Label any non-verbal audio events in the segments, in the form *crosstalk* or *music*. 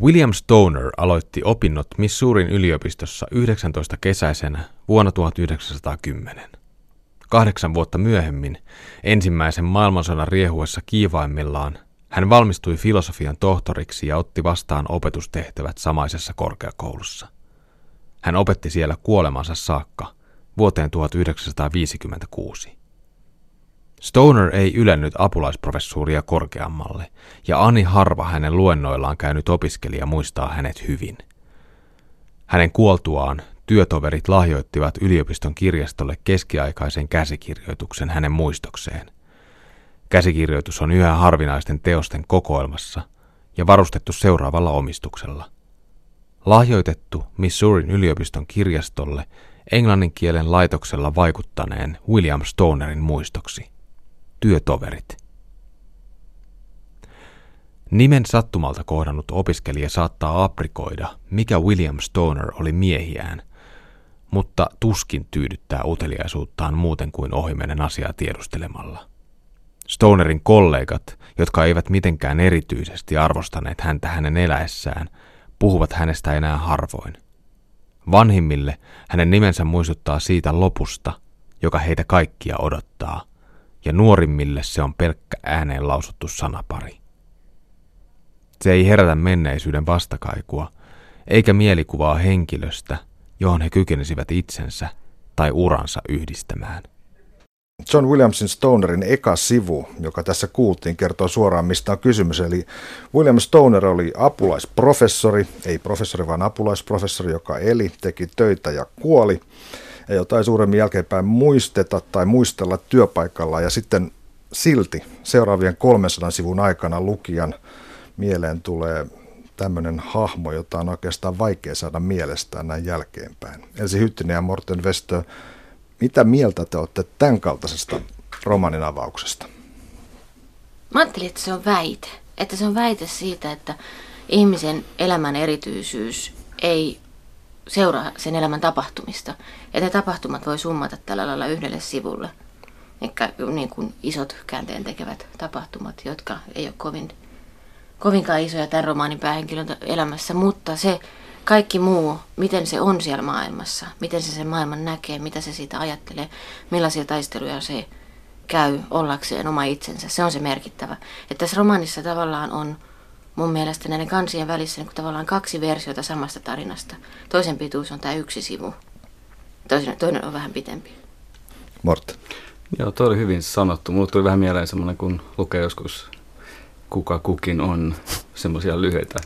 William Stoner aloitti opinnot Missourin yliopistossa 19 kesäisenä vuonna 1910. Kahdeksan vuotta myöhemmin, ensimmäisen maailmansodan riehuessa kiivaimmillaan, hän valmistui filosofian tohtoriksi ja otti vastaan opetustehtävät samaisessa korkeakoulussa. Hän opetti siellä kuolemansa saakka vuoteen 1956. Stoner ei ylännyt apulaisprofessuuria korkeammalle, ja Ani harva hänen luennoillaan käynyt opiskelija muistaa hänet hyvin. Hänen kuoltuaan työtoverit lahjoittivat yliopiston kirjastolle keskiaikaisen käsikirjoituksen hänen muistokseen. Käsikirjoitus on yhä harvinaisten teosten kokoelmassa ja varustettu seuraavalla omistuksella. Lahjoitettu Missourin yliopiston kirjastolle englannin kielen laitoksella vaikuttaneen William Stonerin muistoksi. Työtoverit. Nimen sattumalta kohdannut opiskelija saattaa aprikoida, mikä William Stoner oli miehiään, mutta tuskin tyydyttää uteliaisuuttaan muuten kuin ohimennen asiaa tiedustelemalla. Stonerin kollegat, jotka eivät mitenkään erityisesti arvostaneet häntä hänen eläessään, puhuvat hänestä enää harvoin. Vanhimmille hänen nimensä muistuttaa siitä lopusta, joka heitä kaikkia odottaa, ja nuorimmille se on pelkkä ääneen lausuttu sanapari. Se ei herätä menneisyyden vastakaikua, eikä mielikuvaa henkilöstä, johon he kykenisivät itsensä tai uransa yhdistämään. John Williamsin Stonerin eka sivu, joka tässä kuultiin, kertoo suoraan mistä on kysymys. Eli William Stoner oli apulaisprofessori, ei professori vaan apulaisprofessori, joka eli, teki töitä ja kuoli. Jotain suuremmin jälkeenpäin muisteta tai muistella työpaikalla ja sitten silti seuraavien 300 sivun aikana lukijan mieleen tulee tämmöinen hahmo, jota on oikeastaan vaikea saada mielestään näin jälkeenpäin. Elsi Hyttinen ja Morten Westö, mitä mieltä te olette tämän kaltaisesta romanin avauksesta? Mä ajattelin, että se on väite. Että se on väite siitä, että ihmisen elämän erityisyys ei seuraa sen elämän tapahtumista. Että tapahtumat voi summata tällä lailla yhdelle sivulle. Eikä niin kuin isot käänteen tekevät tapahtumat, jotka ei ole kovin, kovinkaan isoja tämän romaanin päähenkilön elämässä, mutta se kaikki muu, miten se on siellä maailmassa, miten se sen maailman näkee, mitä se siitä ajattelee, millaisia taisteluja se käy ollakseen oma itsensä. Se on se merkittävä. Että tässä romaanissa tavallaan on mun mielestä näiden kansien välissä niin tavallaan kaksi versiota samasta tarinasta. Toisen pituus on tämä yksi sivu, toinen, toinen on vähän pitempi. Morten. Joo, toi oli hyvin sanottu. Mulle tuli vähän mieleen semmoinen, kun lukee joskus kuka kukin on semmoisia lyhyitä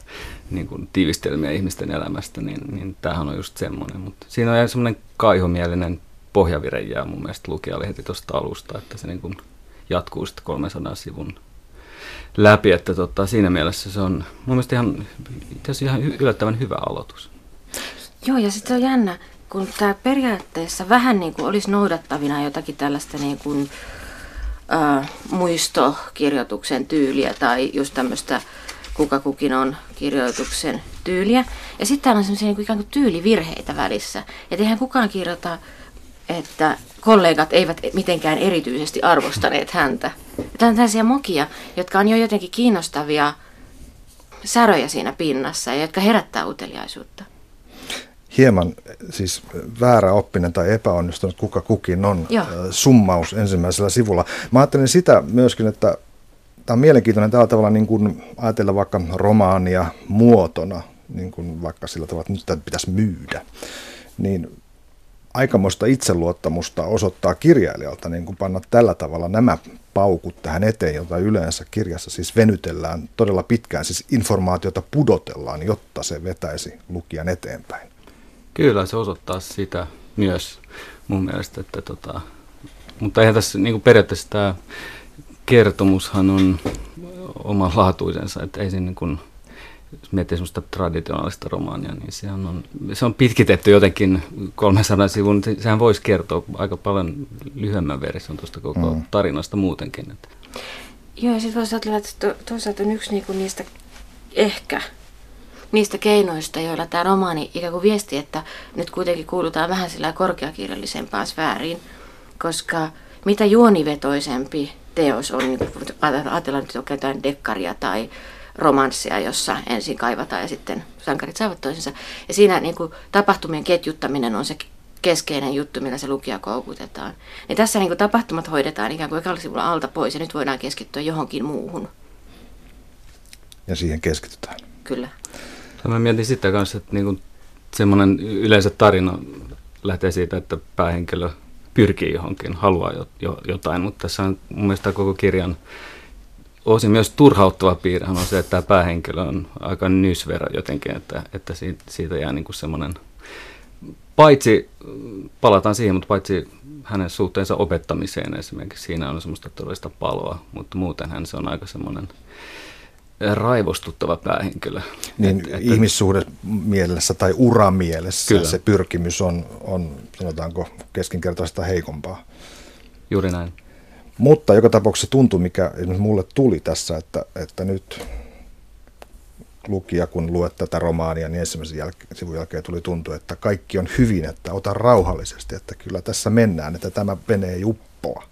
niin kuin tiivistelmiä ihmisten elämästä, niin, niin tämähän on just semmoinen. Mutta siinä on semmoinen kaihomielinen pohjavire jää mun mielestä lukijalle heti tuosta alusta, että se niin kuin jatkuu sitten 300 sivun läpi, että tota, siinä mielessä se on mun mielestä ihan, ihan yllättävän hyvä aloitus. Joo, ja sitten on jännä, kun tämä periaatteessa vähän niin kuin olisi noudattavina jotakin tällaista niin kuin, äh, muistokirjoituksen tyyliä tai just tämmöistä kuka kukin on kirjoituksen tyyliä. Ja sitten täällä on semmoisia niin ikään kuin tyylivirheitä välissä. Että eihän kukaan kirjoita, että kollegat eivät mitenkään erityisesti arvostaneet häntä. Tämä on tällaisia mokia, jotka on jo jotenkin kiinnostavia säröjä siinä pinnassa ja jotka herättää uteliaisuutta hieman siis väärä oppinen tai epäonnistunut kuka kukin on Joo. summaus ensimmäisellä sivulla. Mä ajattelin sitä myöskin, että tämä on mielenkiintoinen tällä tavalla niin kuin ajatella vaikka romaania muotona, niin kuin vaikka sillä tavalla, että nyt tätä pitäisi myydä, niin aikamoista itseluottamusta osoittaa kirjailijalta niin kuin panna tällä tavalla nämä paukut tähän eteen, jota yleensä kirjassa siis venytellään todella pitkään, siis informaatiota pudotellaan, jotta se vetäisi lukijan eteenpäin. Kyllä, se osoittaa sitä myös mun mielestä, että tota, mutta eihän tässä niin kuin periaatteessa tämä kertomushan on omanlaatuisensa, että ei siinä niin kuin, jos miettii semmoista traditionaalista romaania, niin sehän on, se on pitkitetty jotenkin 300 sivun, sehän voisi kertoa aika paljon lyhyemmän version tuosta koko mm. tarinasta muutenkin. Että. Joo, ja sitten voisi ajatella, että toisaalta on yksi niinku niistä ehkä niistä keinoista, joilla tämä romaani ikään kuin viesti, että nyt kuitenkin kuulutaan vähän sillä korkeakirjallisempaan sfääriin, koska mitä juonivetoisempi teos on, niin ajatellaan nyt jotain dekkaria tai romanssia, jossa ensin kaivataan ja sitten sankarit saavat toisensa. Ja siinä niin kuin, tapahtumien ketjuttaminen on se keskeinen juttu, millä se lukija koukutetaan. Niin tässä niin kuin, tapahtumat hoidetaan ikään kuin ekalla sivulla alta pois ja nyt voidaan keskittyä johonkin muuhun. Ja siihen keskitytään. Kyllä. Mä mietin sitä kanssa, että niin kuin semmoinen yleensä tarina lähtee siitä, että päähenkilö pyrkii johonkin, haluaa jo, jo, jotain, mutta tässä on mun mielestä koko kirjan osin myös turhauttava piirre on se, että tämä päähenkilö on aika nysverä jotenkin, että, että siitä, siitä jää niin kuin semmoinen, paitsi, palataan siihen, mutta paitsi hänen suhteensa opettamiseen esimerkiksi, siinä on semmoista todellista paloa, mutta muutenhan se on aika semmoinen raivostuttava päähenkilö. Niin et, ihmissuhde mielessä tai uramielessä kyllä. se pyrkimys on, on, sanotaanko, keskinkertaista heikompaa. Juuri näin. Mutta joka tapauksessa tuntuu, mikä mulle tuli tässä, että, että nyt lukija, kun luet tätä romaania, niin ensimmäisen jälkeen, sivun jälkeen tuli tuntua, että kaikki on hyvin, että ota rauhallisesti, että kyllä tässä mennään, että tämä menee juppoa.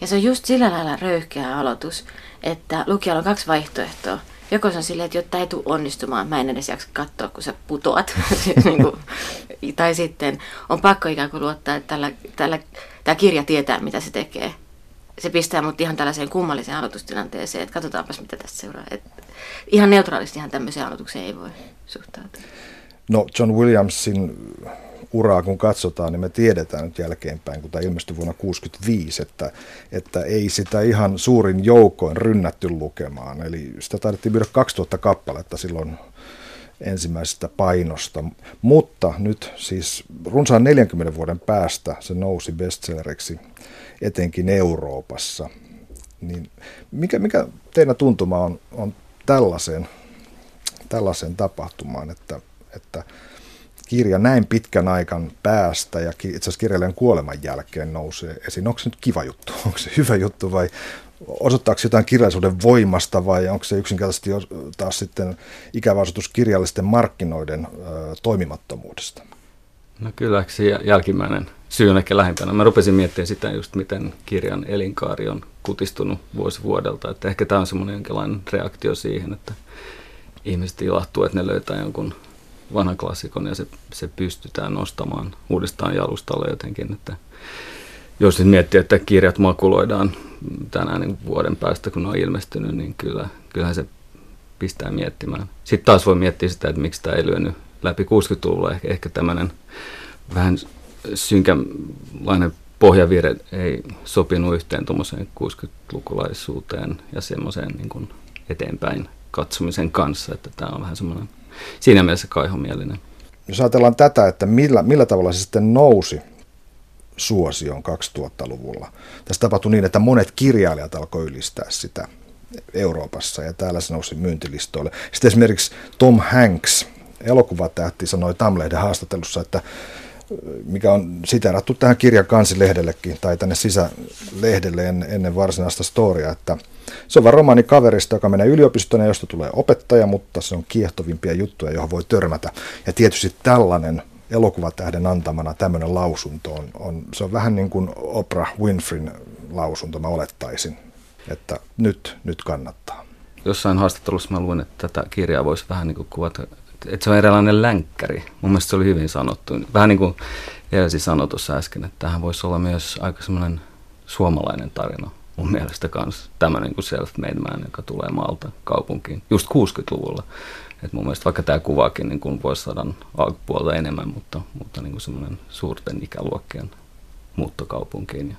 Ja se on just sillä lailla röyhkeä aloitus, että lukijalla on kaksi vaihtoehtoa. Joko se on silleen, että jotta ei tule onnistumaan, mä en edes jaksa katsoa, kun sä putoat. *laughs* niin kuin, tai sitten on pakko ikään kuin luottaa, että tällä, tällä, tämä kirja tietää, mitä se tekee. Se pistää mut ihan tällaiseen kummalliseen aloitustilanteeseen, että katsotaanpas, mitä tästä seuraa. Et ihan neutraalistihan tämmöiseen aloitukseen ei voi suhtautua. No John Williamsin uraa kun katsotaan, niin me tiedetään nyt jälkeenpäin, kun tämä ilmestyi vuonna 1965, että, että ei sitä ihan suurin joukoin rynnätty lukemaan. Eli sitä taidettiin myydä 2000 kappaletta silloin ensimmäisestä painosta. Mutta nyt siis runsaan 40 vuoden päästä se nousi bestselleriksi etenkin Euroopassa. Niin mikä, mikä teidän tuntuma on, on tällaiseen, tällaiseen tapahtumaan, että, että kirja näin pitkän aikan päästä ja itse asiassa kirjailijan kuoleman jälkeen nousee esiin. Onko se nyt kiva juttu? Onko se hyvä juttu vai osoittaako jotain kirjallisuuden voimasta vai onko se yksinkertaisesti taas sitten ikävä osoitus kirjallisten markkinoiden toimimattomuudesta? No kyllä se jälkimmäinen syy on ehkä lähempänä. Mä rupesin miettimään sitä just, miten kirjan elinkaari on kutistunut vuosi vuodelta. Että ehkä tämä on semmoinen jonkinlainen reaktio siihen, että ihmiset ilahtuu, että ne löytää jonkun vanhan klassikon ja se, se pystytään nostamaan uudestaan jalustalle jotenkin. Että jos nyt miettii, että kirjat makuloidaan tänään niin vuoden päästä, kun ne on ilmestynyt, niin kyllä, kyllähän se pistää miettimään. Sitten taas voi miettiä sitä, että miksi tämä ei lyönyt läpi 60-luvulla. Ehkä, ehkä tämmöinen vähän synkänlainen pohjavire ei sopinut yhteen tuommoiseen 60-lukulaisuuteen ja semmoiseen niin eteenpäin katsomisen kanssa, että tämä on vähän semmoinen siinä mielessä kaihomielinen. Jos ajatellaan tätä, että millä, millä tavalla se sitten nousi suosion 2000-luvulla. Tässä tapahtui niin, että monet kirjailijat alkoi ylistää sitä Euroopassa ja täällä se nousi myyntilistoille. Sitten esimerkiksi Tom Hanks, elokuvatähti, sanoi Tamlehden haastattelussa, että mikä on siterattu tähän kirjan kansilehdellekin tai tänne sisälehdelle ennen varsinaista storia, että se on vaan romaani kaverista, joka menee yliopistoon ja josta tulee opettaja, mutta se on kiehtovimpia juttuja, johon voi törmätä. Ja tietysti tällainen elokuvatähden antamana tämmöinen lausunto on, on, se on vähän niin kuin Oprah Winfreyn lausunto, mä olettaisin, että nyt, nyt kannattaa. Jossain haastattelussa mä luin, että tätä kirjaa voisi vähän niin kuin kuvata, että se on eräänlainen länkkäri. Mun mielestä se oli hyvin sanottu. Vähän niin kuin Elsi sanoi tuossa äsken, että tähän voisi olla myös aika semmoinen suomalainen tarina mun mielestä myös tämmöinen kuin self-made man, joka tulee maalta kaupunkiin, just 60-luvulla. Et mun mielestä vaikka tämä kuvaakin niin kuin vuosisadan alkupuolta enemmän, mutta, mutta niin semmoinen suurten ikäluokkien muuttokaupunkiin.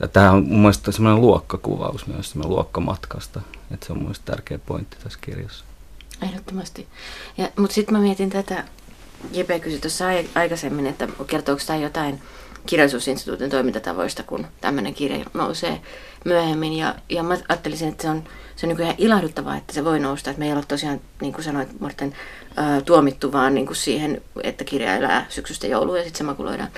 Ja, tämä on mun mielestä semmoinen luokkakuvaus myös, semmoinen luokkamatkasta. Että se on mun tärkeä pointti tässä kirjassa. Ehdottomasti. Mutta sitten mä mietin tätä, Jepe kysyi tuossa aikaisemmin, että kertooko tämä jotain kirjallisuusinstituutin toimintatavoista, kun tämmöinen kirja nousee myöhemmin. Ja, ja mä ajattelisin, että se on, se on niin ihan ilahduttavaa, että se voi nousta. Että me ei ole tosiaan, niin kuin sanoit Morten, ää, tuomittu vaan niin kuin siihen, että kirja elää syksystä jouluun ja sitten se makuloidaan.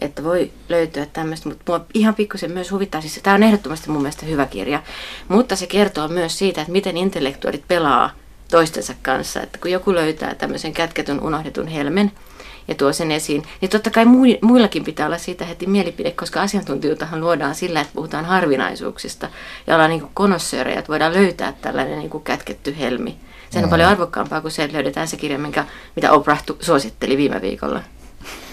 Että voi löytyä tämmöistä, mutta mua ihan pikkusen myös huvittaa. Siis tämä on ehdottomasti mun mielestä hyvä kirja, mutta se kertoo myös siitä, että miten intellektuaalit pelaa toistensa kanssa. Että kun joku löytää tämmöisen kätketyn, unohdetun helmen, ja tuo sen esiin. Niin totta kai muillakin pitää olla siitä heti mielipide, koska asiantuntijuuttahan luodaan sillä, että puhutaan harvinaisuuksista ja ollaan niin konossöörejä, että voidaan löytää tällainen niin kuin kätketty helmi. Sehän on mm. paljon arvokkaampaa kuin se, että löydetään se kirja, minkä, mitä Oprah suositteli viime viikolla.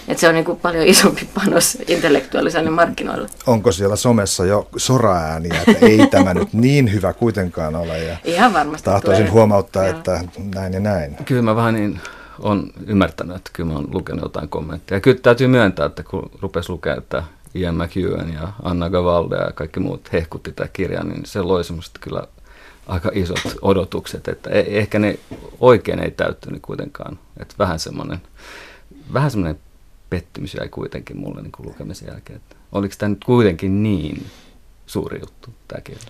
Että se on niin kuin paljon isompi panos intellektuaaliselle markkinoille. Onko siellä somessa jo soraääniä, että ei tämä nyt niin hyvä kuitenkaan ole? Ja Ihan varmasti Tahtoisin tulee. huomauttaa, Joo. että näin ja näin. Kyllä mä vähän niin on ymmärtänyt, että kyllä mä oon lukenut jotain kommentteja. Ja kyllä täytyy myöntää, että kun rupesi lukea, että Ian McEwan ja Anna Gavalde ja kaikki muut hehkutti tätä kirjaa, niin se loi semmoista kyllä aika isot odotukset, että e- ehkä ne oikein ei täyttynyt kuitenkaan. Että vähän semmoinen, vähän semmoinen pettymys jäi kuitenkin mulle niin lukemisen jälkeen, että oliko tämä nyt kuitenkin niin suuri juttu tämä kirja?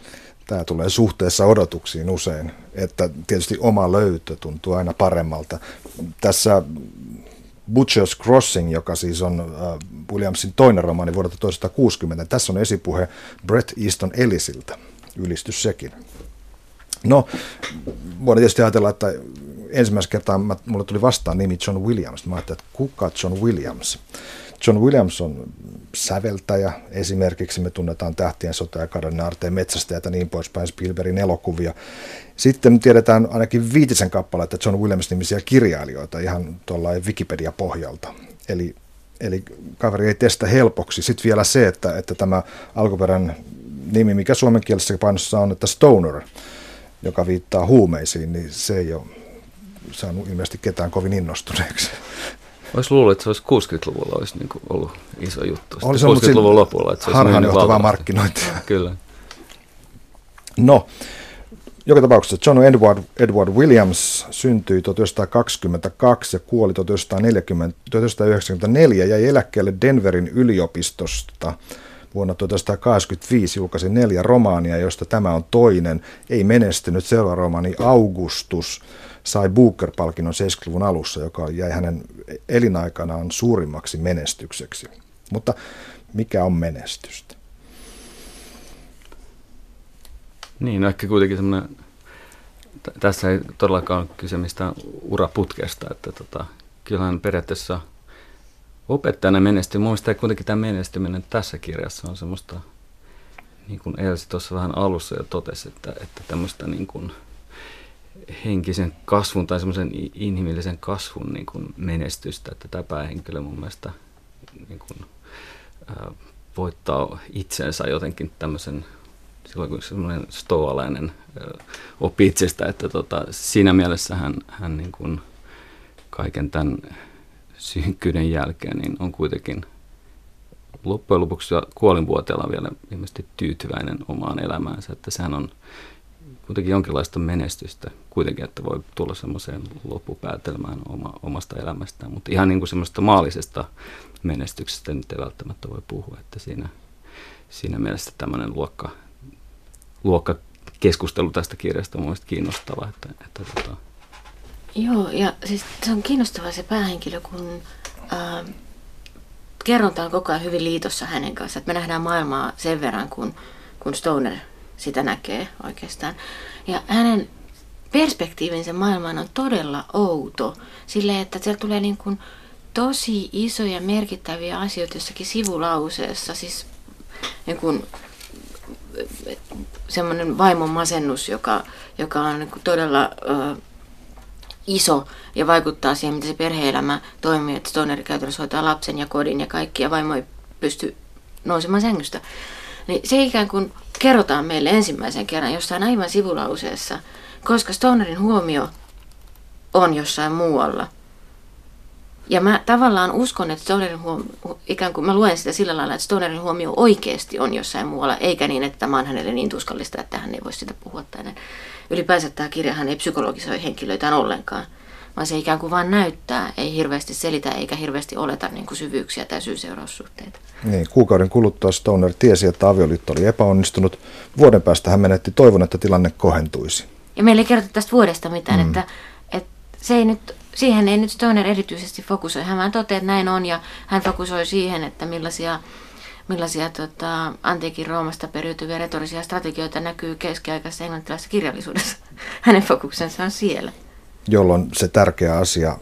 Tämä tulee suhteessa odotuksiin usein, että tietysti oma löytö tuntuu aina paremmalta. Tässä Butcher's Crossing, joka siis on äh, Williamsin toinen romaani vuodelta 1960, tässä on esipuhe Brett Easton Ellisiltä, ylistys sekin. No, voidaan tietysti ajatella, että ensimmäistä kertaa mulle tuli vastaan nimi John Williams. Mä ajattelin, että kuka John Williams? John Williams on säveltäjä. Esimerkiksi me tunnetaan Tähtien sota ja kadon aarteen metsästäjät ja niin poispäin Spielbergin elokuvia. Sitten tiedetään ainakin viitisen kappaletta John Williams-nimisiä kirjailijoita ihan tuolla Wikipedia-pohjalta. Eli, eli kaveri ei testa helpoksi. Sitten vielä se, että, että tämä alkuperän nimi, mikä suomen kielessä painossa on, että Stoner, joka viittaa huumeisiin, niin se ei ole saanut ilmeisesti ketään kovin innostuneeksi. Olisi luullut, että se olisi 60-luvulla olisi niin kuin ollut iso juttu. Olisi 60-luvun lopulla. Että se harhaanjohtavaa markkinointia. *laughs* Kyllä. No, joka tapauksessa John Edward, Edward Williams syntyi 1922 ja kuoli 1940, 1994 ja jäi eläkkeelle Denverin yliopistosta. Vuonna 1985 julkaisi neljä romaania, joista tämä on toinen. Ei menestynyt seuraava romaani Augustus sai Booker-palkinnon 70-luvun alussa, joka jäi hänen elinaikanaan suurimmaksi menestykseksi. Mutta mikä on menestystä? Niin, no ehkä kuitenkin semmoinen, tässä ei todellakaan ole kyse mistään uraputkesta, että tota, kyllähän periaatteessa opettajana menestyy. Muista kuitenkin tämä menestyminen tässä kirjassa on semmoista, niin kuin Elsi tuossa vähän alussa jo totesi, että, että tämmöistä niin kuin – henkisen kasvun tai semmoisen inhimillisen kasvun niin kuin menestystä, että tämä päähenkilö mun mielestä niin kuin, ää, voittaa itsensä jotenkin tämmöisen, silloin kun semmoinen stoalainen ää, oppi itsestä, että tota, siinä mielessä hän, hän niin kuin kaiken tämän synkkyyden jälkeen niin on kuitenkin loppujen lopuksi kuolinvuoteella vielä ilmeisesti tyytyväinen omaan elämäänsä, että sehän on kuitenkin jonkinlaista menestystä kuitenkin, että voi tulla semmoiseen loppupäätelmään oma, omasta elämästään. Mutta ihan niin kuin semmoista maallisesta menestyksestä nyt ei välttämättä voi puhua, että siinä, siinä mielessä tämmöinen luokka, luokka keskustelu tästä kirjasta on mielestäni kiinnostava. Että, että tota... Joo, ja siis se on kiinnostava se päähenkilö, kun äh, kerronta on koko ajan hyvin liitossa hänen kanssaan. Että me nähdään maailmaa sen verran, kun, kun Stoner sitä näkee oikeastaan. Ja hänen perspektiivinsä maailmaan on todella outo, sille että siellä tulee niin kuin tosi isoja merkittäviä asioita jossakin sivulauseessa, siis niin kuin semmoinen vaimon masennus, joka, joka on niin kuin todella ö, iso ja vaikuttaa siihen, miten se perheelämä toimii, että Stoneri käytännössä hoitaa lapsen ja kodin ja kaikki, ja vaimo ei pysty nousemaan sängystä. Niin se ikään kuin kerrotaan meille ensimmäisen kerran jossain aivan sivulauseessa, koska Stonerin huomio on jossain muualla. Ja mä tavallaan uskon, että Stonerin huomio, ikään kuin mä luen sitä sillä lailla, että Stonerin huomio oikeasti on jossain muualla, eikä niin, että tämä on hänelle niin tuskallista, että hän ei voi sitä puhua. Tai Ylipäänsä tämä kirjahan ei psykologisoi henkilöitään ollenkaan vaan se ikään kuin vain näyttää, ei hirveästi selitä eikä hirveästi oleta niin kuin syvyyksiä tai syy-seuraussuhteita. Niin, kuukauden kuluttua Stoner tiesi, että avioliitto oli epäonnistunut. Vuoden päästä hän menetti toivon, että tilanne kohentuisi. Ja meillä ei kerrota tästä vuodesta mitään, mm. että, että se ei nyt, siihen ei nyt Stoner erityisesti fokusoi. Hän vaan toteaa, että näin on ja hän fokusoi siihen, että millaisia millaisia tota, antiikin Roomasta periytyviä retorisia strategioita näkyy keskiaikaisessa englantilaisessa kirjallisuudessa. *laughs* Hänen fokuksensa on siellä jolloin se tärkeä asia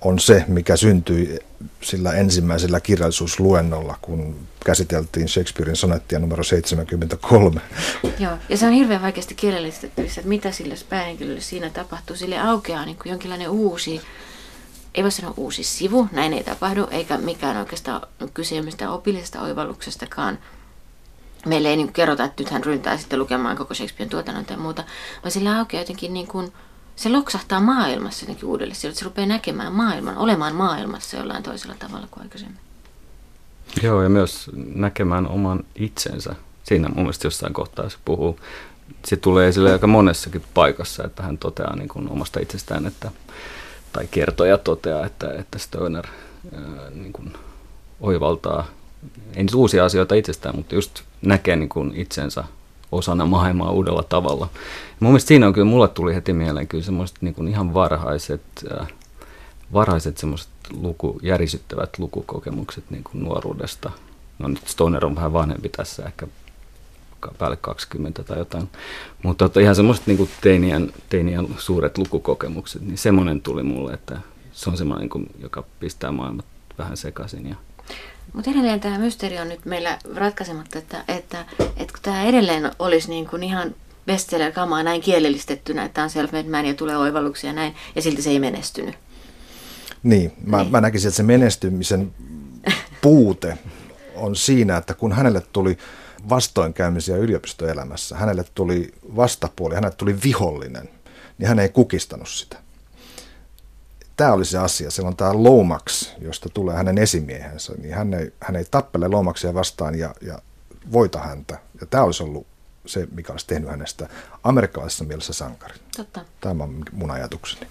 on se, mikä syntyi sillä ensimmäisellä kirjallisuusluennolla, kun käsiteltiin Shakespearein sonettia numero 73. Joo, ja se on hirveän vaikeasti kirjallistettavissa, että mitä sille päähenkilölle siinä tapahtuu. Sille aukeaa niin kuin jonkinlainen uusi, ei voi sanoa uusi sivu, näin ei tapahdu, eikä mikään oikeastaan kyse mistään opillisesta oivalluksestakaan. Meille ei niin kerrota, että nyt hän ryntää sitten lukemaan koko Shakespearen tuotannon tai muuta, vaan sillä aukeaa jotenkin niin kuin, se loksahtaa maailmassa jotenkin uudelleen. Silloin se rupeaa näkemään maailman, olemaan maailmassa jollain toisella tavalla kuin aikaisemmin. Joo, ja myös näkemään oman itsensä. Siinä mun mielestä jossain kohtaa se puhuu. Se tulee esille aika monessakin paikassa, että hän toteaa niin kuin omasta itsestään, että, tai kertoja toteaa, että, että Stoner ää, niin kuin oivaltaa, ei uusia asioita itsestään, mutta just näkee niin kuin itsensä osana maailmaa uudella tavalla. Ja mun mielestä siinä on kyllä, mulle tuli heti mieleen kyllä semmoiset niin kuin ihan varhaiset, äh, varhaiset semmoiset luku, järisyttävät lukukokemukset niin kuin nuoruudesta. No nyt Stoner on vähän vanhempi tässä, ehkä päälle 20 tai jotain. Mutta että ihan semmoiset niin teinien, teinien suuret lukukokemukset, niin semmoinen tuli mulle, että se on semmoinen, niin joka pistää maailmat vähän sekaisin ja mutta edelleen tämä mysteeri on nyt meillä ratkaisematta, että, että, että kun tämä edelleen olisi niin kuin ihan bestseller-kamaa näin kielellistettynä, että on self-made man ja tulee oivalluksia ja näin, ja silti se ei menestynyt. Niin, mä, niin. mä näkisin, että se menestymisen puute on siinä, että kun hänelle tuli vastoinkäymisiä yliopistoelämässä, hänelle tuli vastapuoli, hänelle tuli vihollinen, niin hän ei kukistanut sitä tämä oli se asia. Siellä on tämä Lomax, josta tulee hänen esimiehensä, niin hän ei, hän ei tappele Lomaxia vastaan ja, ja voita häntä. Ja tämä olisi ollut se, mikä olisi tehnyt hänestä amerikkalaisessa mielessä sankari. Totta. Tämä on mun ajatukseni.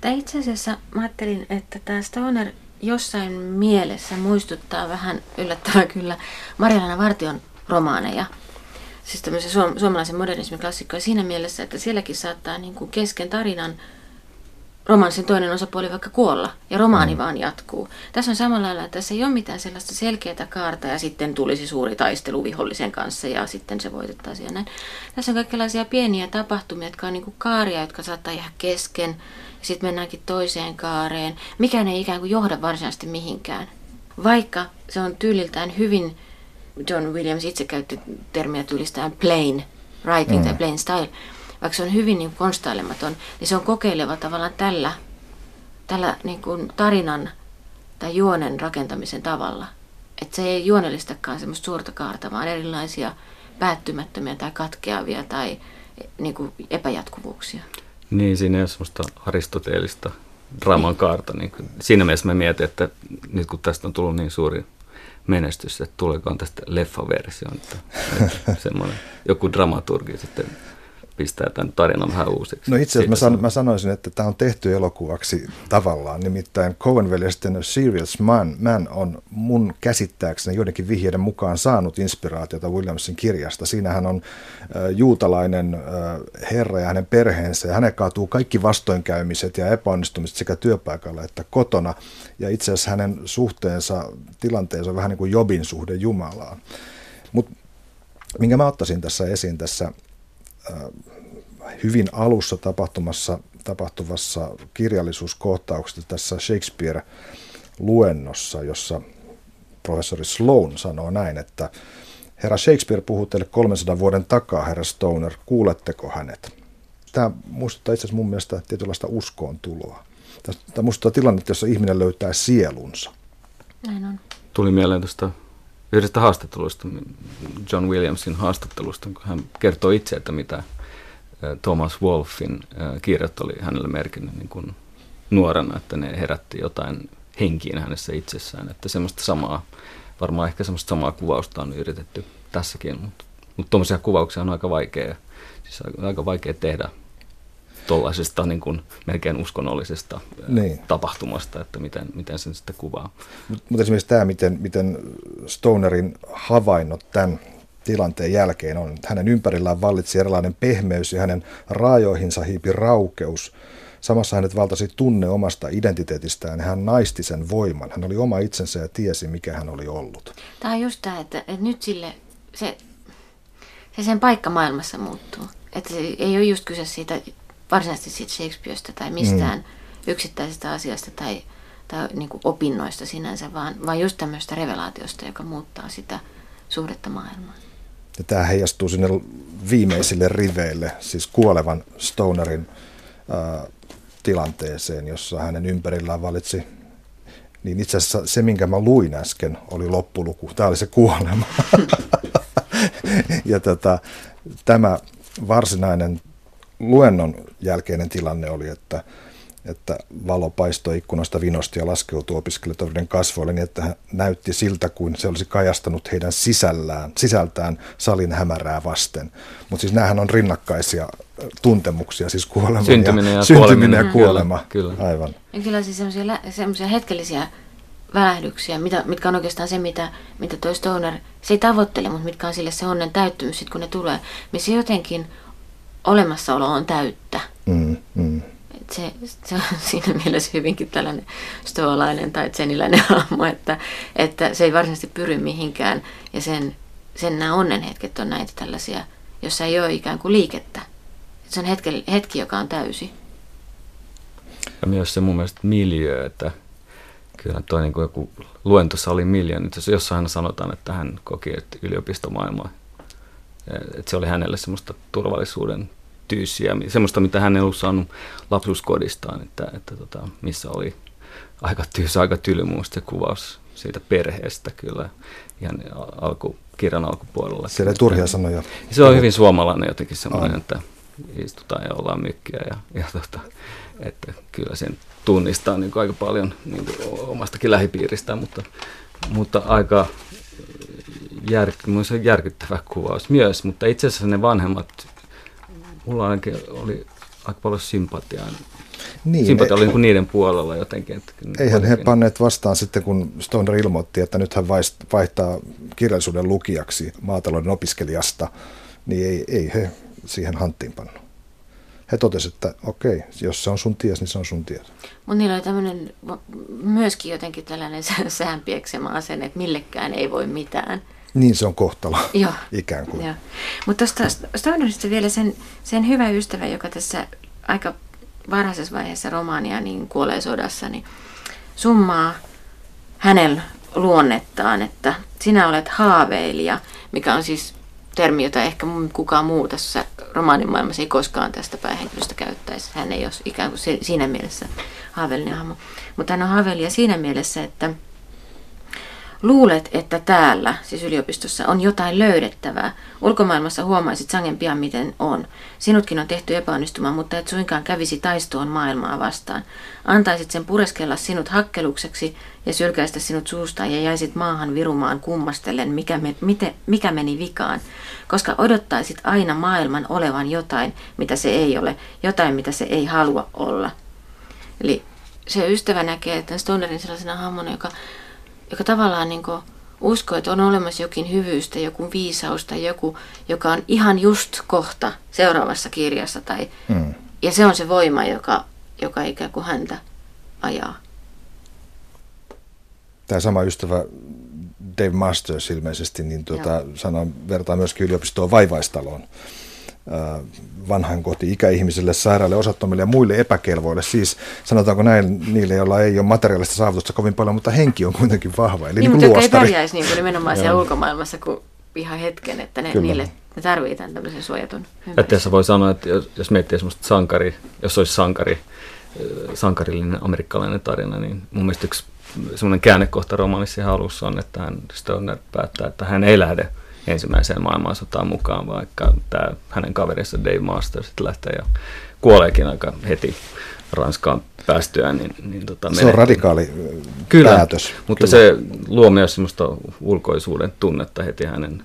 Tai itse asiassa mä ajattelin, että tämä Stoner jossain mielessä muistuttaa vähän yllättävää kyllä Mariana Vartion romaaneja. Siis tämmöisen suom- suomalaisen modernismin klassikkoja siinä mielessä, että sielläkin saattaa niin kuin kesken tarinan romanssin toinen osapuoli vaikka kuolla ja romaani mm. vaan jatkuu. Tässä on samalla lailla, että tässä ei ole mitään sellaista selkeää kaarta ja sitten tulisi suuri taistelu vihollisen kanssa ja sitten se voitettaisiin ja näin. Tässä on kaikenlaisia pieniä tapahtumia, jotka on niin kuin kaaria, jotka saattaa jäädä kesken ja sitten mennäänkin toiseen kaareen. Mikään ei ikään kuin johda varsinaisesti mihinkään. Vaikka se on tyyliltään hyvin, John Williams itse käytti termiä tyylistään plain writing mm. tai plain style, vaikka se on hyvin niin konstailematon, niin se on kokeileva tavallaan tällä, tällä niin kuin tarinan tai juonen rakentamisen tavalla. Että se ei juonellistakaan semmoista suurta kaarta, vaan erilaisia päättymättömiä tai katkeavia tai niin kuin epäjatkuvuuksia. Niin, siinä ei ole semmoista aristoteellista draaman kaarta. Niin siinä mielessä mä mietin, että nyt kun tästä on tullut niin suuri menestys, että tuleekohan tästä leffaversio, että, että *laughs* semmoinen joku dramaturgi sitten pistää tämän tarinan vähän uusiksi. No itse asiassa mä, san, mä sanoisin, että tämä on tehty elokuvaksi tavallaan. Nimittäin Coen veljesten Serious Man, Man on mun käsittääkseni joidenkin vihjeiden mukaan saanut inspiraatiota Williamsin kirjasta. Siinähän on äh, juutalainen äh, herra ja hänen perheensä ja hänen kaatuu kaikki vastoinkäymiset ja epäonnistumiset sekä työpaikalla että kotona. Ja itse asiassa hänen suhteensa, tilanteensa on vähän niin kuin Jobin suhde Jumalaan. Mutta minkä mä ottaisin tässä esiin tässä hyvin alussa tapahtumassa, tapahtuvassa kirjallisuuskohtauksessa tässä Shakespeare-luennossa, jossa professori Sloan sanoo näin, että herra Shakespeare puhuu teille 300 vuoden takaa, herra Stoner, kuuletteko hänet? Tämä muistuttaa itse asiassa mun mielestä tietynlaista uskoon tuloa. Tämä muistuttaa tilannetta, jossa ihminen löytää sielunsa. Näin on. Tuli mieleen tuosta yhdestä haastattelusta, John Williamsin haastattelusta, kun hän kertoo itse, että mitä Thomas Wolfin kirjat oli hänelle merkinnyt niin kuin nuorena, että ne herätti jotain henkiin hänessä itsessään. Että semmoista samaa, varmaan ehkä semmoista samaa kuvausta on yritetty tässäkin, mutta, mutta tuommoisia kuvauksia on aika vaikea, siis aika vaikea tehdä tuollaisesta niin kuin melkein uskonnollisesta niin. tapahtumasta, että miten, miten sen sitten kuvaa. Mutta mut esimerkiksi tämä, miten, miten Stonerin havainnot tämän tilanteen jälkeen on, että hänen ympärillään vallitsi erilainen pehmeys ja hänen raajoihinsa hiipi raukeus. Samassa hänet valtasi tunne omasta identiteetistään ja hän naisti sen voiman. Hän oli oma itsensä ja tiesi, mikä hän oli ollut. Tämä on just tämä, että, että nyt sille se, se sen paikka maailmassa muuttuu. Että se ei ole just kyse siitä varsinaisesti siitä Shakespeareista tai mistään mm. yksittäisestä asiasta tai, tai niin kuin opinnoista sinänsä, vaan, vaan just tämmöistä revelaatiosta, joka muuttaa sitä suhdetta maailmaan. Ja tämä heijastuu sinne viimeisille riveille, siis kuolevan Stonerin ää, tilanteeseen, jossa hänen ympärillään valitsi niin itse asiassa se, minkä mä luin äsken, oli loppuluku. Tämä oli se kuolema. *laughs* ja tota, tämä varsinainen luennon jälkeinen tilanne oli, että, että valo paistoi ikkunasta vinosti ja laskeutui opiskelijoiden kasvoille niin, että hän näytti siltä, kuin se olisi kajastanut heidän sisällään, sisältään salin hämärää vasten. Mutta siis näähän on rinnakkaisia tuntemuksia, siis kuolema syntyminen ja, ja, syntyminen ja kuolema. Kyllä, kyllä. Aivan. Ja kyllä siis semmoisia hetkellisiä välähdyksiä, mitä, mitkä on oikeastaan se, mitä, mitä toi Stoner, se ei tavoittele, mutta mitkä on sille se onnen täyttymys, sit kun ne tulee, missä jotenkin olemassaolo on täyttä. Mm, mm. Et se, se on *laughs* siinä mielessä hyvinkin tällainen stoalainen tai tseniläinen *laughs* hahmo, että, että se ei varsinaisesti pyri mihinkään. Ja sen, sen nämä onnenhetket on näitä tällaisia, jossa ei ole ikään kuin liikettä. Et se on hetki, hetki, joka on täysi. Ja myös se mun mielestä miljö, että kyllä toi niin kuin joku luentosali miljoon, että jossain sanotaan, että hän koki, että yliopistomaailma, että se oli hänelle semmoista turvallisuuden tyyssiä, semmoista, mitä hän ei ollut saanut lapsuuskodistaan, että, että tota, missä oli aika tyysä, aika tylymuista se kuvaus siitä perheestä kyllä ihan alku, kirjan alkupuolella. Siellä ei turhia sanoja. Se on hyvin suomalainen jotenkin semmoinen, on. että istutaan ja ollaan mykkiä ja, ja tota, että kyllä sen tunnistaa niin aika paljon niin omastakin lähipiiristä, mutta, mutta aika jär, järkyttävä kuvaus myös, mutta itse asiassa ne vanhemmat, mulla ainakin oli aika paljon sympatiaa. Niin, Sympatia oli niin niiden puolella jotenkin. Että eihän he panneet vastaan sitten, kun Stoner ilmoitti, että nyt hän vaihtaa kirjallisuuden lukijaksi maatalouden opiskelijasta, niin ei, ei he siihen hanttiin pannut he totesivat, että okei, jos se on sun ties, niin se on sun ties. Mutta niillä oli tämmöinen myöskin jotenkin tällainen säänpieksemä asenne, että millekään ei voi mitään. Niin se on kohtalo, Joo. ikään kuin. Joo. Mutta tuosta Stonerista vielä sen, sen hyvä ystävä, joka tässä aika varhaisessa vaiheessa romaania niin kuolee sodassa, niin summaa hänen luonnettaan, että sinä olet haaveilija, mikä on siis termi, jota ehkä kukaan muu tässä romaanimaailmassa ei koskaan tästä päähenkilöstä käyttäisi. Hän ei ole ikään kuin siinä mielessä haaveellinen hahmo. Mutta hän on haaveilija siinä mielessä, että luulet, että täällä, siis yliopistossa, on jotain löydettävää. Ulkomaailmassa huomaisit sangen pian, miten on. Sinutkin on tehty epäonnistumaan, mutta et suinkaan kävisi taistoon maailmaa vastaan. Antaisit sen pureskella sinut hakkelukseksi ja sylkäistä sinut suustaan ja jäisit maahan virumaan kummastellen, mikä, me, mite, mikä meni vikaan. Koska odottaisit aina maailman olevan jotain, mitä se ei ole, jotain, mitä se ei halua olla. Eli se ystävä näkee että Stonerin sellaisena hahmona, joka joka tavallaan niin uskoo, että on olemassa jokin hyvyystä, joku viisaus tai joku, joka on ihan just kohta seuraavassa kirjassa. Tai, mm. Ja se on se voima, joka, joka ikään kuin häntä ajaa. Tämä sama ystävä Dave Masters ilmeisesti niin tuota, sanoo, vertaa myöskin yliopistoon vaivaistaloon vanhan koti ikäihmisille, sairaille, osattomille ja muille epäkelvoille. Siis sanotaanko näin niille, joilla ei ole materiaalista saavutusta kovin paljon, mutta henki on kuitenkin vahva. Eli niin, niin mutta ei pärjäisi niin kuin nimenomaan siellä ulkomaailmassa kuin ihan hetken, että ne, niille ne tarvitsee tämän tämmöisen suojatun Periaatteessa voi sanoa, että jos, jos miettii semmoista sankari, jos olisi sankari, sankarillinen amerikkalainen tarina, niin mun mielestä yksi semmoinen käännekohta romaanissa alussa on, että hän Stoner päättää, että hän ei lähde ensimmäiseen maailmansotaan mukaan, vaikka tämä hänen kaverinsa Dave Master sitten lähtee ja kuoleekin aika heti Ranskaan päästyään. Niin, niin tota, se on radikaali kyllä, päätös. Mutta kyllä. se luo myös sellaista ulkoisuuden tunnetta heti hänen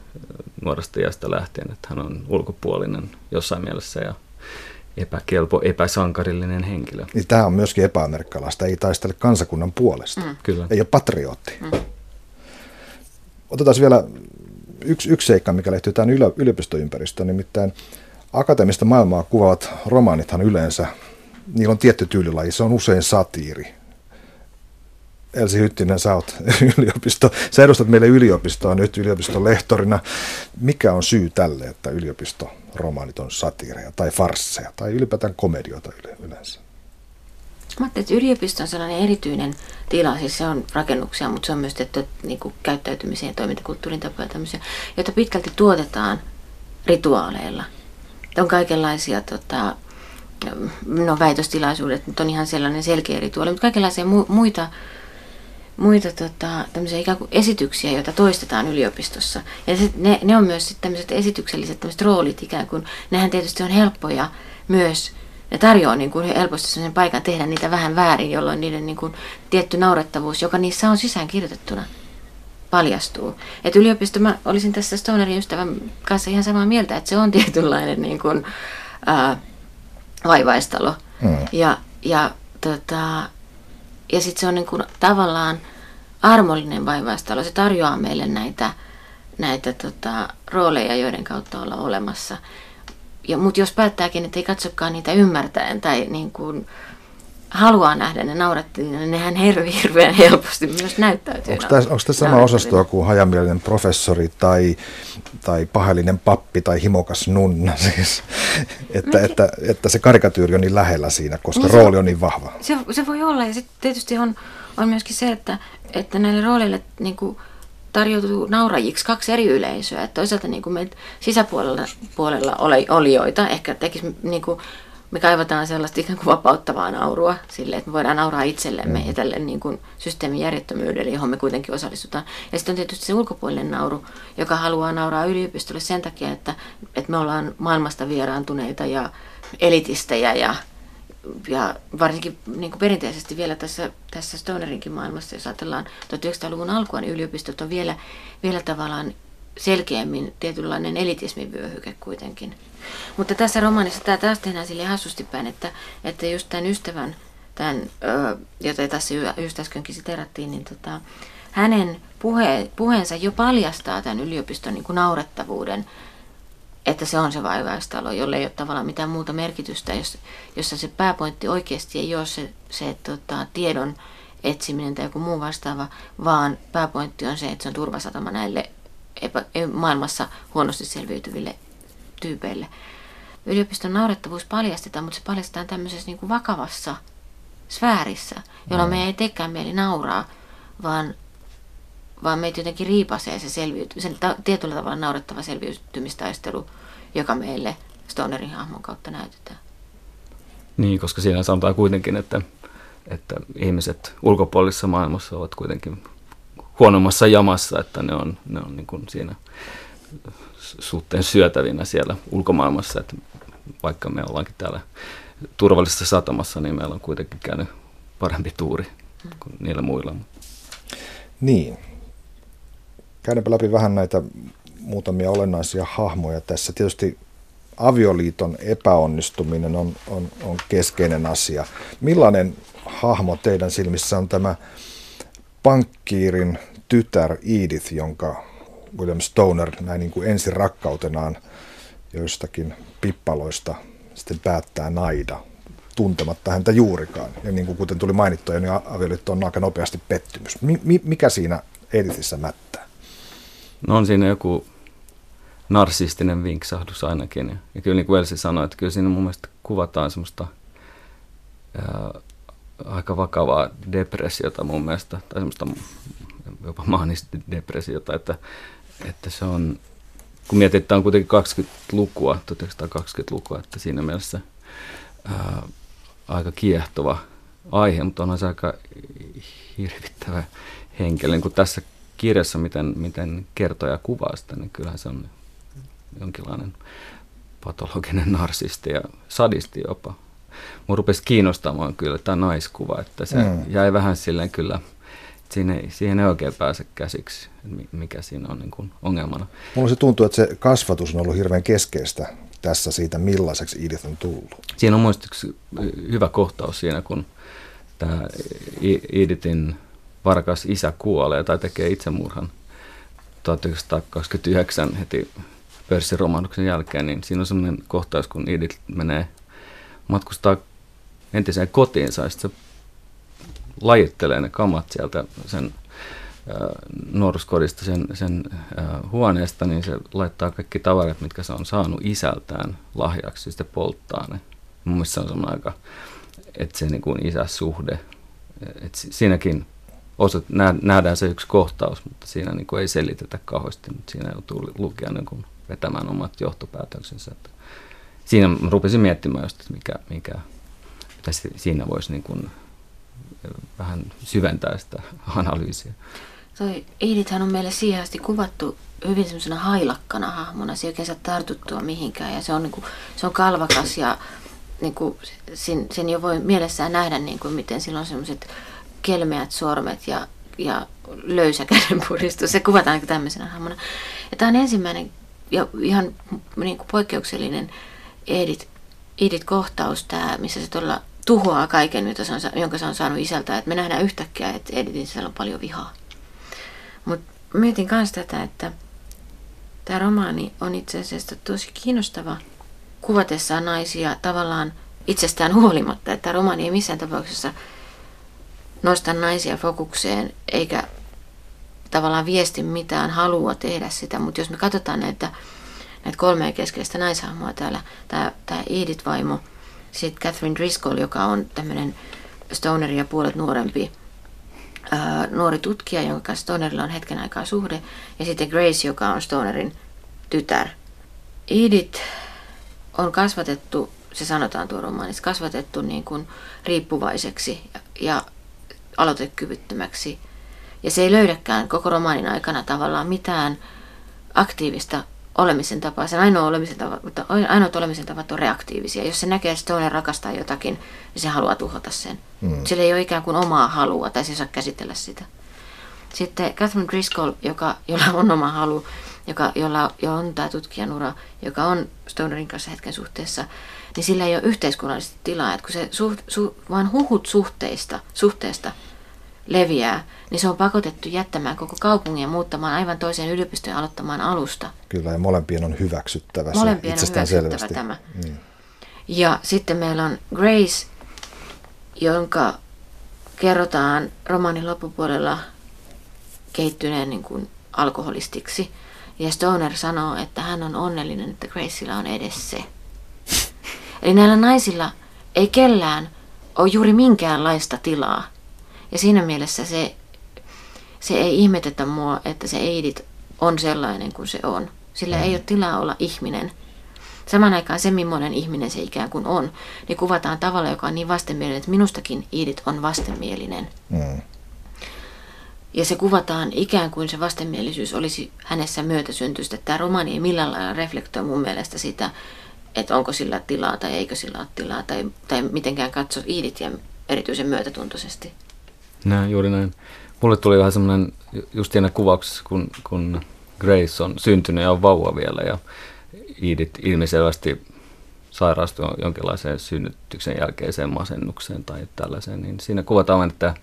nuoresta iästä lähtien, että hän on ulkopuolinen jossain mielessä ja epäkelpo, epäsankarillinen henkilö. Niin tämä on myöskin epäamerikkalaista, ei taistele kansakunnan puolesta. Mm. Kyllä. Ei ole patriotti. Mm. Otetaan vielä yksi, yksi seikka, mikä lehtyy tähän yliopistoympäristöön, nimittäin akateemista maailmaa kuvaavat romaanithan yleensä, niillä on tietty tyylilaji, se on usein satiiri. Elsi Hyttinen, sä oot *laughs* yliopisto, sä edustat meille yliopistoa nyt yliopiston lehtorina. Mikä on syy tälle, että yliopisto romaanit on satiireja tai farsseja tai ylipäätään komedioita yleensä? Mä ajattelin, että yliopisto on sellainen erityinen tila, siis se on rakennuksia, mutta se on myös tehty niin kuin käyttäytymiseen ja toimintakulttuurin tapoja tämmöisiä, joita pitkälti tuotetaan rituaaleilla. On kaikenlaisia tota, no väitöstilaisuudet, mutta on ihan sellainen selkeä rituaali, mutta kaikenlaisia mu- muita, muita tota, ikään kuin esityksiä, joita toistetaan yliopistossa. Ja se, ne, ne on myös tämmöiset esitykselliset tämmöiset roolit ikään kuin, nehän tietysti on helppoja myös ne tarjoaa niin kuin helposti sellaisen paikan tehdä niitä vähän väärin, jolloin niiden niin kuin tietty naurettavuus, joka niissä on sisään kirjoitettuna, paljastuu. Et yliopisto, mä olisin tässä Stonerin ystävän kanssa ihan samaa mieltä, että se on *laughs* tietynlainen niin kuin, ää, vaivaistalo. Mm. Ja, ja, tota, ja sitten se on niin kuin tavallaan armollinen vaivaistalo. Se tarjoaa meille näitä, näitä tota, rooleja, joiden kautta olla olemassa. Ja, mutta jos päättääkin, että ei katsokaan niitä ymmärtäen tai niin kuin haluaa nähdä ne naurattiin, niin nehän hirveän helposti myös näyttäytyy. Onko tässä, onko tässä sama osastoa kuin hajamielinen professori tai, tai pahallinen pappi tai himokas nunna? *laughs* Siis, että, että, että se karikatyyri on niin lähellä siinä, koska niin rooli on niin vahva. Se, se voi olla ja sitten tietysti on, on myöskin se, että, että näille rooleille niin kuin, tarjoutuu naurajiksi kaksi eri yleisöä. Että toisaalta niin kuin meitä sisäpuolella puolella oli, olijoita, ehkä tekisi niin kuin, me kaivataan sellaista ikään kuin vapauttavaa naurua sille, että me voidaan nauraa itsellemme mm. ja tälle niin kuin systeemin järjettömyydelle, johon me kuitenkin osallistutaan. Ja sitten on tietysti se ulkopuolinen nauru, joka haluaa nauraa yliopistolle sen takia, että, että me ollaan maailmasta vieraantuneita ja elitistejä ja ja varsinkin niin kuin perinteisesti vielä tässä, tässä Stonerinkin maailmassa, jos ajatellaan 1900-luvun alkua, niin yliopistot on vielä, vielä tavallaan selkeämmin tietynlainen elitismivyöhyke kuitenkin. Mutta tässä romaanissa tämä taas tehdään sille hassusti päin, että, että just tämän ystävän, tämän, jota tässä just äskenkin siterattiin, niin tota, hänen puhe, puheensa jo paljastaa tämän yliopiston niin kuin naurettavuuden että se on se vaivaistalo, jolle ei ole tavallaan mitään muuta merkitystä, jos, jossa se pääpointti oikeasti ei ole se, se tota, tiedon etsiminen tai joku muu vastaava, vaan pääpointti on se, että se on turvasatama näille epä, maailmassa huonosti selviytyville tyypeille. Yliopiston naurettavuus paljastetaan, mutta se paljastetaan tämmöisessä niin kuin vakavassa sfäärissä, jolloin mm. me ei tekään mieli nauraa, vaan vaan meitä jotenkin riipasee se selviyty, sen ta- tietyllä tavalla naurettava selviytymistaistelu, joka meille Stonerin hahmon kautta näytetään. Niin, koska siinä sanotaan kuitenkin, että, että ihmiset ulkopuolisessa maailmassa ovat kuitenkin huonommassa jamassa, että ne on, ne on niin kuin siinä suhteen syötävinä siellä ulkomaailmassa, että vaikka me ollaankin täällä turvallisessa satamassa, niin meillä on kuitenkin käynyt parempi tuuri kuin niillä muilla. Niin, käydäänpä läpi vähän näitä muutamia olennaisia hahmoja tässä. Tietysti avioliiton epäonnistuminen on, on, on keskeinen asia. Millainen hahmo teidän silmissä on tämä pankkiirin tytär Edith, jonka William Stoner näin niin kuin ensi rakkautenaan joistakin pippaloista sitten päättää naida tuntematta häntä juurikaan. Ja niin kuin kuten tuli mainittua, niin avioliitto on aika nopeasti pettymys. Mi- mikä siinä Edithissä mättää? No on siinä joku narsistinen vinksahdus ainakin. Ja, ja kyllä niin kuin Elsi sanoi, että kyllä siinä mun mielestä kuvataan semmoista ää, aika vakavaa depressiota mun mielestä, tai semmoista jopa maanista depressiota, että, että se on, kun mietit, että on kuitenkin 20-lukua, 1920-lukua, että siinä mielessä ää, aika kiehtova aihe, mutta onhan se aika hirvittävä henkilö, niin kuin tässä kirjassa, miten, miten kertoja kuvaa sitä, niin kyllähän se on jonkinlainen patologinen narsisti ja sadisti jopa. Mun rupesi kiinnostamaan kyllä tämä naiskuva, että se mm. jäi vähän silleen kyllä, siihen ei, siihen ei oikein pääse käsiksi, mikä siinä on niin kuin ongelmana. Mulla se tuntuu, että se kasvatus on ollut hirveän keskeistä tässä siitä, millaiseksi Edith on tullut. Siinä on muistaakseni hyvä kohtaus siinä, kun tämä Edithin varkas isä kuolee tai tekee itsemurhan 1929 heti pörssiromahduksen jälkeen, niin siinä on semmoinen kohtaus, kun Edith menee matkustaa entiseen kotiinsa ja sitten se lajittelee ne kamat sieltä sen nuoruuskodista sen, sen huoneesta, niin se laittaa kaikki tavarat, mitkä se on saanut isältään lahjaksi, sitten polttaa ne. Mun mielestä se on semmoinen aika että se niin kuin isäsuhde, että siinäkin osat, nähdään se yksi kohtaus, mutta siinä niin kuin ei selitetä kauheasti, mutta siinä joutuu lukea niin kuin vetämään omat johtopäätöksensä. Että siinä rupesin miettimään just, että mikä, mikä mitä siinä voisi niin kuin vähän syventää sitä *laughs* analyysiä. Toi Edithhän on meille siihen asti kuvattu hyvin semmoisena hailakkana hahmona. Se ei saa tartuttua mihinkään ja se on, niin kuin, se on kalvakas ja niin kuin, sen, sen jo voi mielessään nähdä, niin kuin, miten sillä on semmoiset kelmeät sormet ja, ja löysä *laughs* kädenpuristus. Se kuvataan tämmöisenä hahmona. Ja tämä on ensimmäinen ja ihan niin kuin poikkeuksellinen Edith kohtaus, tämä, missä se todella tuhoaa kaiken, mitä se on, jonka se on saanut isältä. Että me nähdään yhtäkkiä, että Edithin sisällä on paljon vihaa. Mutta mietin myös tätä, että tämä romaani on itse asiassa tosi kiinnostava kuvatessaan naisia tavallaan itsestään huolimatta, että tämä romaani ei missään tapauksessa nosta naisia fokukseen eikä tavallaan viesti mitään halua tehdä sitä, mutta jos me katsotaan näitä, näitä kolmea keskeistä naishahmoa täällä, tämä, Edith-vaimo, sitten Catherine Driscoll, joka on tämmöinen Stoner ja puolet nuorempi ää, nuori tutkija, jonka kanssa Stonerilla on hetken aikaa suhde, ja sitten Grace, joka on Stonerin tytär. Edith on kasvatettu, se sanotaan tuo romaanissa, kasvatettu niin kuin riippuvaiseksi ja, ja aloitekyvyttömäksi. Ja se ei löydäkään koko romaanin aikana tavallaan mitään aktiivista olemisen tapaa. Sen ainoa olemisen tapa, mutta ainoat olemisen tavat on reaktiivisia. Jos se näkee, että toinen rakastaa jotakin, niin se haluaa tuhota sen. Mm. Sillä ei ole ikään kuin omaa halua, tai se saa käsitellä sitä. Sitten Catherine Driscoll, joka, jolla on oma halu, joka, jolla jo on tämä tutkijan ura, joka on Stonerin kanssa hetken suhteessa, niin sillä ei ole yhteiskunnallisesti tilaa. Että kun se suht, su, vaan huhut suhteista, suhteesta leviää, niin se on pakotettu jättämään koko kaupungin ja muuttamaan aivan toiseen yliopistoon aloittamaan alusta. Kyllä, ja molempien on hyväksyttävä molempien se on hyväksyttävä selvästi. tämä. Niin. Ja sitten meillä on Grace, jonka kerrotaan romaanin loppupuolella kehittyneen niin kuin alkoholistiksi. Ja Stoner sanoo, että hän on onnellinen, että Graceilla on edes se. Eli näillä naisilla ei kellään ole juuri minkäänlaista tilaa. Ja siinä mielessä se, se ei ihmetetä mua, että se Eidit on sellainen kuin se on. Sillä mm. ei ole tilaa olla ihminen. Samaan aikaan se, millainen ihminen se ikään kuin on, niin kuvataan tavalla, joka on niin vastenmielinen, että minustakin Iidit on vastenmielinen. Mm. Ja se kuvataan ikään kuin se vastenmielisyys olisi hänessä myötäsyntyistä. Tämä romaani ei millään lailla reflektoi mun mielestä sitä, että onko sillä tilaa tai eikö sillä ole tilaa, tai, tai mitenkään katso ja erityisen myötätuntoisesti. Näin, juuri näin. Mulle tuli vähän semmoinen just siinä kuvauksessa, kun, kun Grace on syntynyt ja on vauva vielä, ja Edith ilmiselvästi sairastui jonkinlaiseen synnytyksen jälkeiseen masennukseen tai tällaiseen, niin siinä kuvataan, että,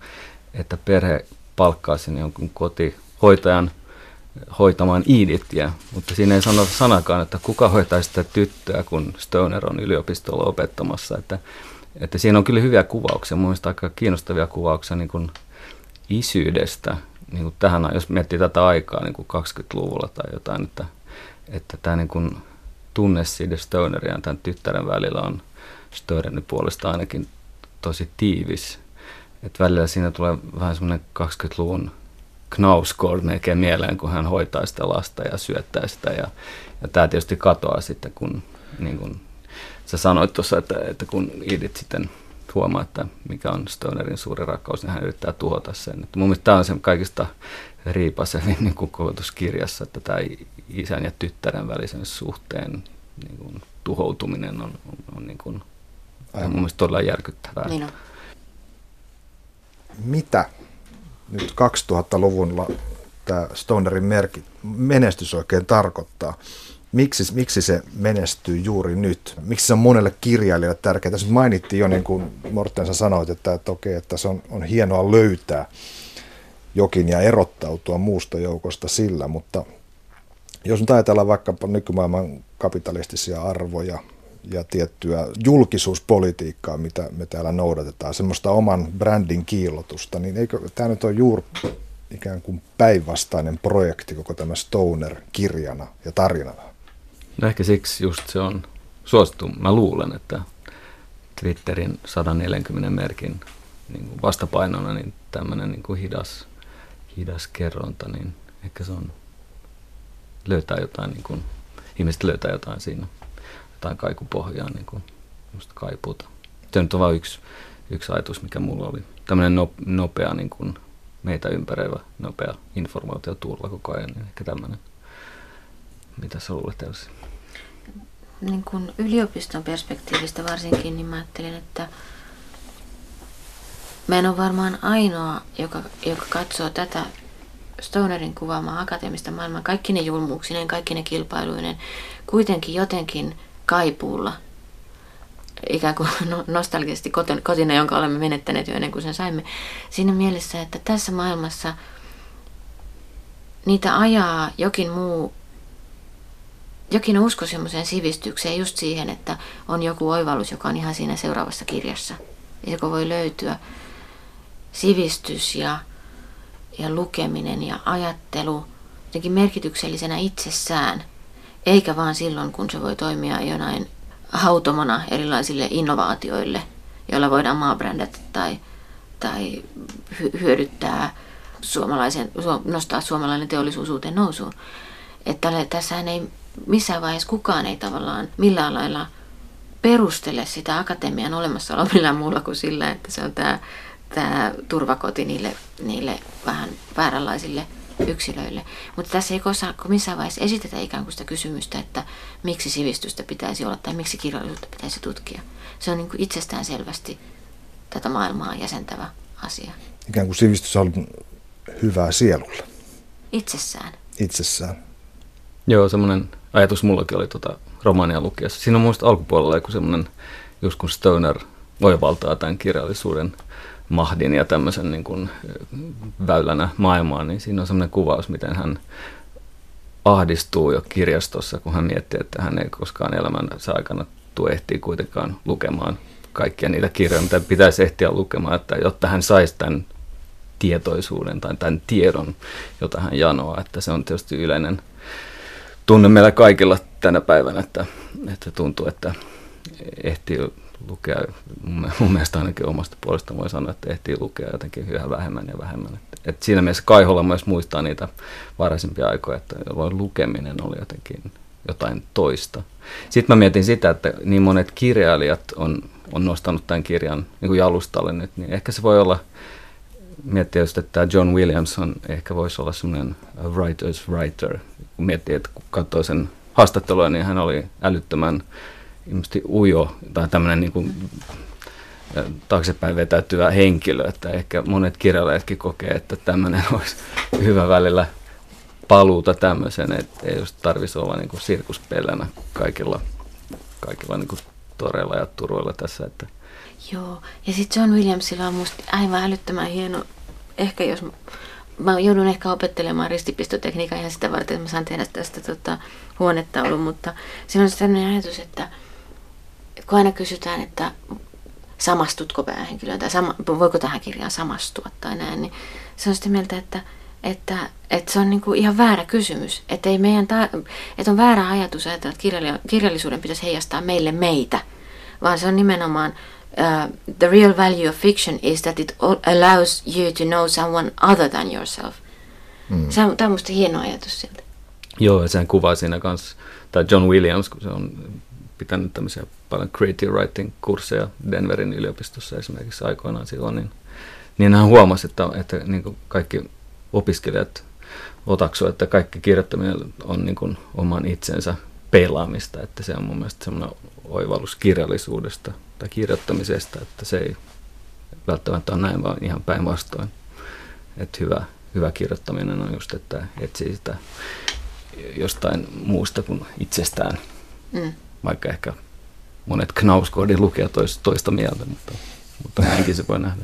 että perhe palkkaa sinne jonkun kotihoitajan hoitamaan Edithiä, mutta siinä ei sano sanakaan, että kuka hoitaa sitä tyttöä, kun Stoner on yliopistolla opettamassa. Että, että siinä on kyllä hyviä kuvauksia, mun mielestä aika kiinnostavia kuvauksia niin kuin isyydestä. Niin kuin tähän, jos miettii tätä aikaa niin kuin 20-luvulla tai jotain, että, että tämä niin kuin tunne siitä Stonerin ja tämän tyttären välillä on Stonerin puolesta ainakin tosi tiivis. Että välillä siinä tulee vähän semmoinen 20-luvun Knausgård melkein mieleen, kun hän hoitaa sitä lasta ja syöttää sitä. Ja, ja tämä tietysti katoaa sitten, kun niin kun sä sanoit tuossa, että, että kun Edith sitten huomaa, että mikä on Stonerin suuri rakkaus, niin hän yrittää tuhota sen. Että mun mielestä tämä on se kaikista riipasevin niin kuin kirjassa, että tämä isän ja tyttären välisen suhteen niin kuin, tuhoutuminen on, on, on niin kuin, mun mielestä todella järkyttävää. Niin on. Mitä nyt 2000-luvulla tämä Stonerin merkit, menestys oikein tarkoittaa? Miksi, miksi se menestyy juuri nyt? Miksi se on monelle kirjailijalle tärkeää? Tässä mainittiin jo, niin kuin Mortensa sanoit, että, että, okei, että se on, on hienoa löytää jokin ja erottautua muusta joukosta sillä, mutta jos nyt ajatellaan vaikkapa nykymaailman kapitalistisia arvoja ja tiettyä julkisuuspolitiikkaa, mitä me täällä noudatetaan, semmoista oman brändin kiillotusta, niin eikö tämä nyt ole juuri ikään kuin päinvastainen projekti koko tämä Stoner kirjana ja tarinana? No ehkä siksi just se on suosittu. Mä luulen, että Twitterin 140 merkin niin kuin vastapainona niin tämmöinen niin kuin hidas, hidas kerronta, niin ehkä se on löytää jotain, niin kuin, ihmiset löytää jotain siinä, jotain kaikupohjaa, niin kuin, kaipuuta. Se nyt on vain yksi, yksi ajatus, mikä mulla oli. Tämmöinen nopea, niin kuin, meitä ympäröivä nopea informaatioturva koko ajan, niin ehkä tämmöinen. Mitä sä luulet, Elsi? Niin kuin yliopiston perspektiivistä varsinkin, niin mä ajattelin, että mä en ole varmaan ainoa, joka, joka katsoo tätä Stonerin kuvaamaa akateemista maailmaa, kaikki ne julmuuksineen, kaikki ne kilpailuinen, kuitenkin jotenkin kaipuulla, ikään kuin no, nostalgisesti kotina, jonka olemme menettäneet jo ennen kuin sen saimme. Siinä mielessä, että tässä maailmassa niitä ajaa jokin muu, jokin usko semmoiseen sivistykseen, just siihen, että on joku oivallus, joka on ihan siinä seuraavassa kirjassa, joka voi löytyä. Sivistys ja ja lukeminen ja ajattelu jotenkin merkityksellisenä itsessään, eikä vaan silloin, kun se voi toimia jonain hautomona erilaisille innovaatioille, joilla voidaan maabrändätä tai, tai hyödyttää suomalaisen, nostaa suomalainen teollisuus uuteen nousuun. Että tässähän ei missään vaiheessa kukaan ei tavallaan millään lailla perustele sitä akatemian olemassaoloa millään muulla kuin sillä, että se on tämä tämä turvakoti niille, niille vähän vääränlaisille yksilöille. Mutta tässä ei koskaan missään vaiheessa esitetä ikään kuin sitä kysymystä, että miksi sivistystä pitäisi olla tai miksi kirjallisuutta pitäisi tutkia. Se on niin kuin itsestään selvästi tätä maailmaa jäsentävä asia. Ikään kuin sivistys on hyvää sielulle. Itsessään. Itsessään. Joo, semmoinen ajatus mullakin oli tuota romaania lukiessa. Siinä on muista alkupuolella joku semmoinen, just kun Stoner oivaltaa tämän kirjallisuuden – mahdin ja tämmöisen niin kuin väylänä maailmaan, niin siinä on semmoinen kuvaus, miten hän ahdistuu jo kirjastossa, kun hän miettii, että hän ei koskaan elämänsä aikana tule ehtiä kuitenkaan lukemaan kaikkia niitä kirjoja, mitä pitäisi ehtiä lukemaan, että jotta hän saisi tämän tietoisuuden tai tämän tiedon, jota hän janoaa, että se on tietysti yleinen tunne meillä kaikilla tänä päivänä, että, että tuntuu, että ehtii lukea, mun mielestä ainakin omasta puolesta voi sanoa, että ehtii lukea jotenkin yhä vähemmän ja vähemmän. Et, et siinä mielessä Kaiholla myös muistaa niitä varhaisimpia aikoja, että jolloin lukeminen oli jotenkin jotain toista. Sitten mä mietin sitä, että niin monet kirjailijat on, on nostanut tämän kirjan niin kuin jalustalle nyt, niin ehkä se voi olla, miettiä just, että John Williamson ehkä voisi olla semmoinen writer's writer. Kun miettii, että kun katsoo sen haastattelua, niin hän oli älyttömän ilmeisesti ujo tai tämmöinen niin kuin, taaksepäin vetäytyvä henkilö, että ehkä monet kirjailijatkin kokee, että tämmöinen *laughs* olisi hyvä välillä paluuta tämmöisen, että ei just tarvitsisi olla niin kuin sirkuspelänä kaikilla, kaikilla niin kuin toreilla ja turuilla tässä. Että. Joo, ja sitten John Williamsilla on musta aivan älyttömän hieno, ehkä jos mä joudun ehkä opettelemaan ristipistotekniikan ihan sitä varten, että mä saan tehdä tästä tota, huonetaulun, mutta siinä on sellainen ajatus, että kun aina kysytään, että samastutko päähenkilöön tai sama, voiko tähän kirjaan samastua tai näin, niin se on sitä mieltä, että, että, että se on niin kuin ihan väärä kysymys. Että, ei meidän ta- että on väärä ajatus ajatella, että kirjallisuuden pitäisi heijastaa meille meitä, vaan se on nimenomaan uh, the real value of fiction is that it allows you to know someone other than yourself. Mm. Se on, tämä on hieno ajatus siltä. Joo, ja sen kuvaa siinä kanssa, tai John Williams, kun se on pitänyt tämmöisiä paljon creative writing-kursseja Denverin yliopistossa esimerkiksi aikoinaan silloin, niin, niin hän huomasi, että, että niin kuin kaikki opiskelijat otaksu, että kaikki kirjoittaminen on niin kuin oman itsensä pelaamista, että se on mun mielestä semmoinen oivallus kirjallisuudesta tai kirjoittamisesta, että se ei välttämättä ole näin, vaan ihan päinvastoin. Että hyvä, hyvä kirjoittaminen on just, että etsii sitä jostain muusta kuin itsestään. Mm vaikka ehkä monet Knauskoodin lukijat toista mieltä, mutta, mutta näinkin se voi nähdä.